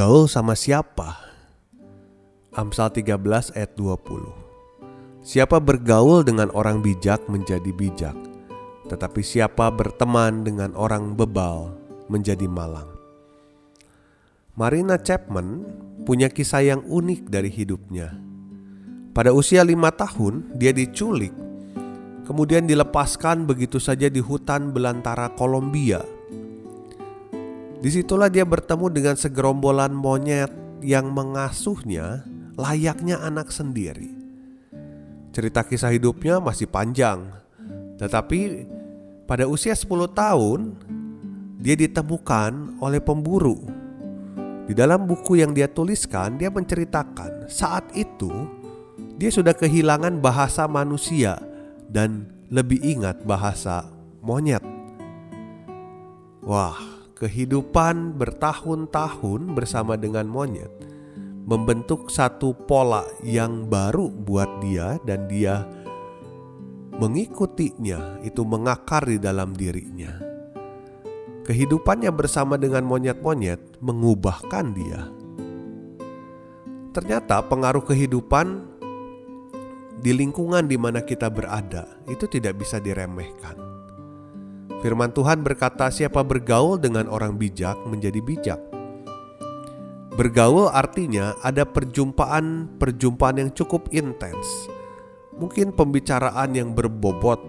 Gaul sama siapa? Amsal 13 ayat 20 Siapa bergaul dengan orang bijak menjadi bijak Tetapi siapa berteman dengan orang bebal menjadi malang. Marina Chapman punya kisah yang unik dari hidupnya. Pada usia lima tahun dia diculik Kemudian dilepaskan begitu saja di hutan belantara Kolombia Di situlah dia bertemu dengan segerombolan monyet yang mengasuhnya layaknya anak sendiri. Cerita kisah hidupnya masih panjang, tetapi pada usia 10 tahun dia ditemukan oleh pemburu. Di dalam buku yang dia tuliskan, dia menceritakan saat itu dia sudah kehilangan bahasa manusia dan lebih ingat bahasa monyet. Wah, kehidupan bertahun-tahun bersama dengan monyet membentuk satu pola yang baru buat dia dan dia mengikutinya itu mengakar di dalam dirinya. Kehidupannya bersama dengan monyet-monyet mengubahkan dia. Ternyata pengaruh kehidupan di lingkungan di mana kita berada itu tidak bisa diremehkan. Firman Tuhan berkata, "Siapa bergaul dengan orang bijak menjadi bijak." Bergaul artinya ada perjumpaan-perjumpaan yang cukup intens. Mungkin pembicaraan yang berbobot,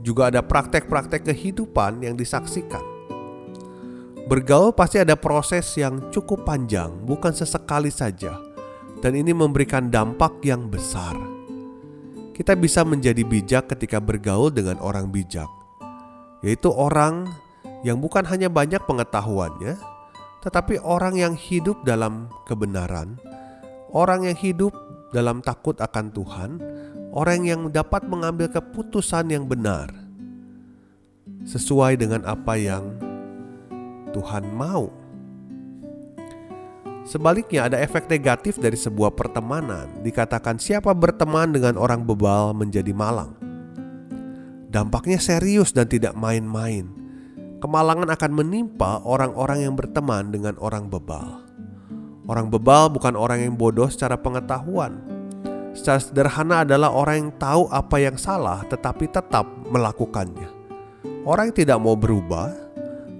juga ada praktek-praktek kehidupan yang disaksikan. Bergaul pasti ada proses yang cukup panjang, bukan sesekali saja, dan ini memberikan dampak yang besar. Kita bisa menjadi bijak ketika bergaul dengan orang bijak yaitu orang yang bukan hanya banyak pengetahuannya, tetapi orang yang hidup dalam kebenaran, orang yang hidup dalam takut akan Tuhan, orang yang dapat mengambil keputusan yang benar sesuai dengan apa yang Tuhan mau. Sebaliknya, ada efek negatif dari sebuah pertemanan. Dikatakan, "Siapa berteman dengan orang bebal menjadi malang." Dampaknya serius dan tidak main-main. Kemalangan akan menimpa orang-orang yang berteman dengan orang bebal. Orang bebal bukan orang yang bodoh secara pengetahuan. Secara sederhana adalah orang yang tahu apa yang salah tetapi tetap melakukannya. Orang yang tidak mau berubah,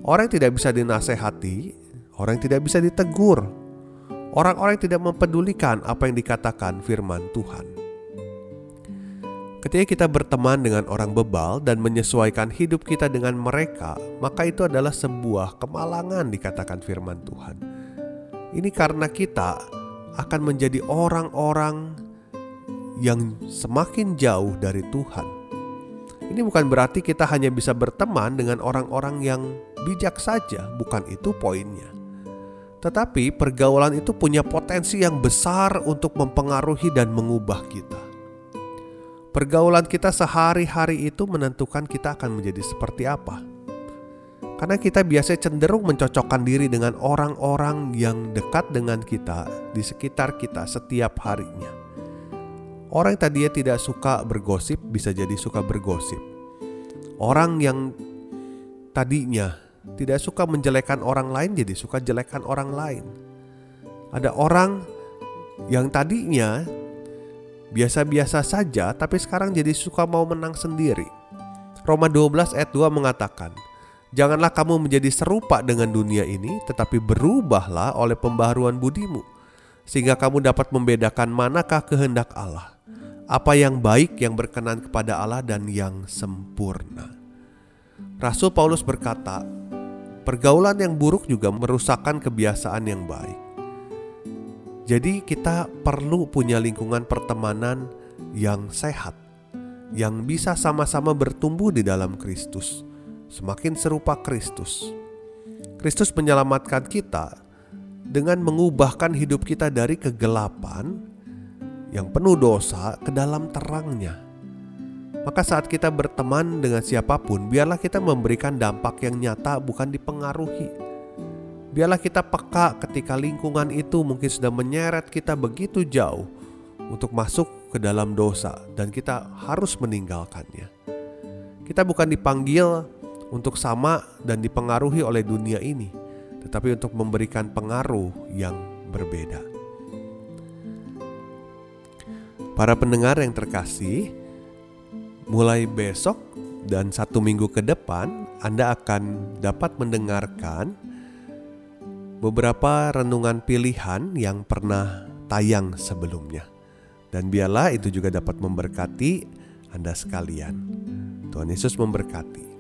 orang yang tidak bisa dinasehati, orang yang tidak bisa ditegur, orang-orang yang tidak mempedulikan apa yang dikatakan firman Tuhan. Ketika kita berteman dengan orang bebal dan menyesuaikan hidup kita dengan mereka, maka itu adalah sebuah kemalangan dikatakan firman Tuhan. Ini karena kita akan menjadi orang-orang yang semakin jauh dari Tuhan. Ini bukan berarti kita hanya bisa berteman dengan orang-orang yang bijak saja, bukan itu poinnya. Tetapi pergaulan itu punya potensi yang besar untuk mempengaruhi dan mengubah kita. Pergaulan kita sehari-hari itu menentukan kita akan menjadi seperti apa. Karena kita biasanya cenderung mencocokkan diri dengan orang-orang yang dekat dengan kita di sekitar kita setiap harinya. Orang yang tadinya tidak suka bergosip bisa jadi suka bergosip. Orang yang tadinya tidak suka menjelekan orang lain jadi suka jelekan orang lain. Ada orang yang tadinya biasa-biasa saja tapi sekarang jadi suka mau menang sendiri. Roma 12 ayat 2 mengatakan, Janganlah kamu menjadi serupa dengan dunia ini, tetapi berubahlah oleh pembaharuan budimu, sehingga kamu dapat membedakan manakah kehendak Allah, apa yang baik yang berkenan kepada Allah dan yang sempurna. Rasul Paulus berkata, pergaulan yang buruk juga merusakkan kebiasaan yang baik. Jadi kita perlu punya lingkungan pertemanan yang sehat, yang bisa sama-sama bertumbuh di dalam Kristus, semakin serupa Kristus. Kristus menyelamatkan kita dengan mengubahkan hidup kita dari kegelapan yang penuh dosa ke dalam terangnya. Maka saat kita berteman dengan siapa pun, biarlah kita memberikan dampak yang nyata bukan dipengaruhi. Biarlah kita peka ketika lingkungan itu mungkin sudah menyeret kita begitu jauh untuk masuk ke dalam dosa dan kita harus meninggalkannya. Kita bukan dipanggil untuk sama dan dipengaruhi oleh dunia ini, tetapi untuk memberikan pengaruh yang berbeda. Para pendengar yang terkasih, mulai besok dan satu minggu ke depan, Anda akan dapat mendengarkan beberapa renungan pilihan yang pernah tayang sebelumnya. Dan biarlah itu juga dapat memberkati Anda sekalian. Tuhan Yesus memberkati.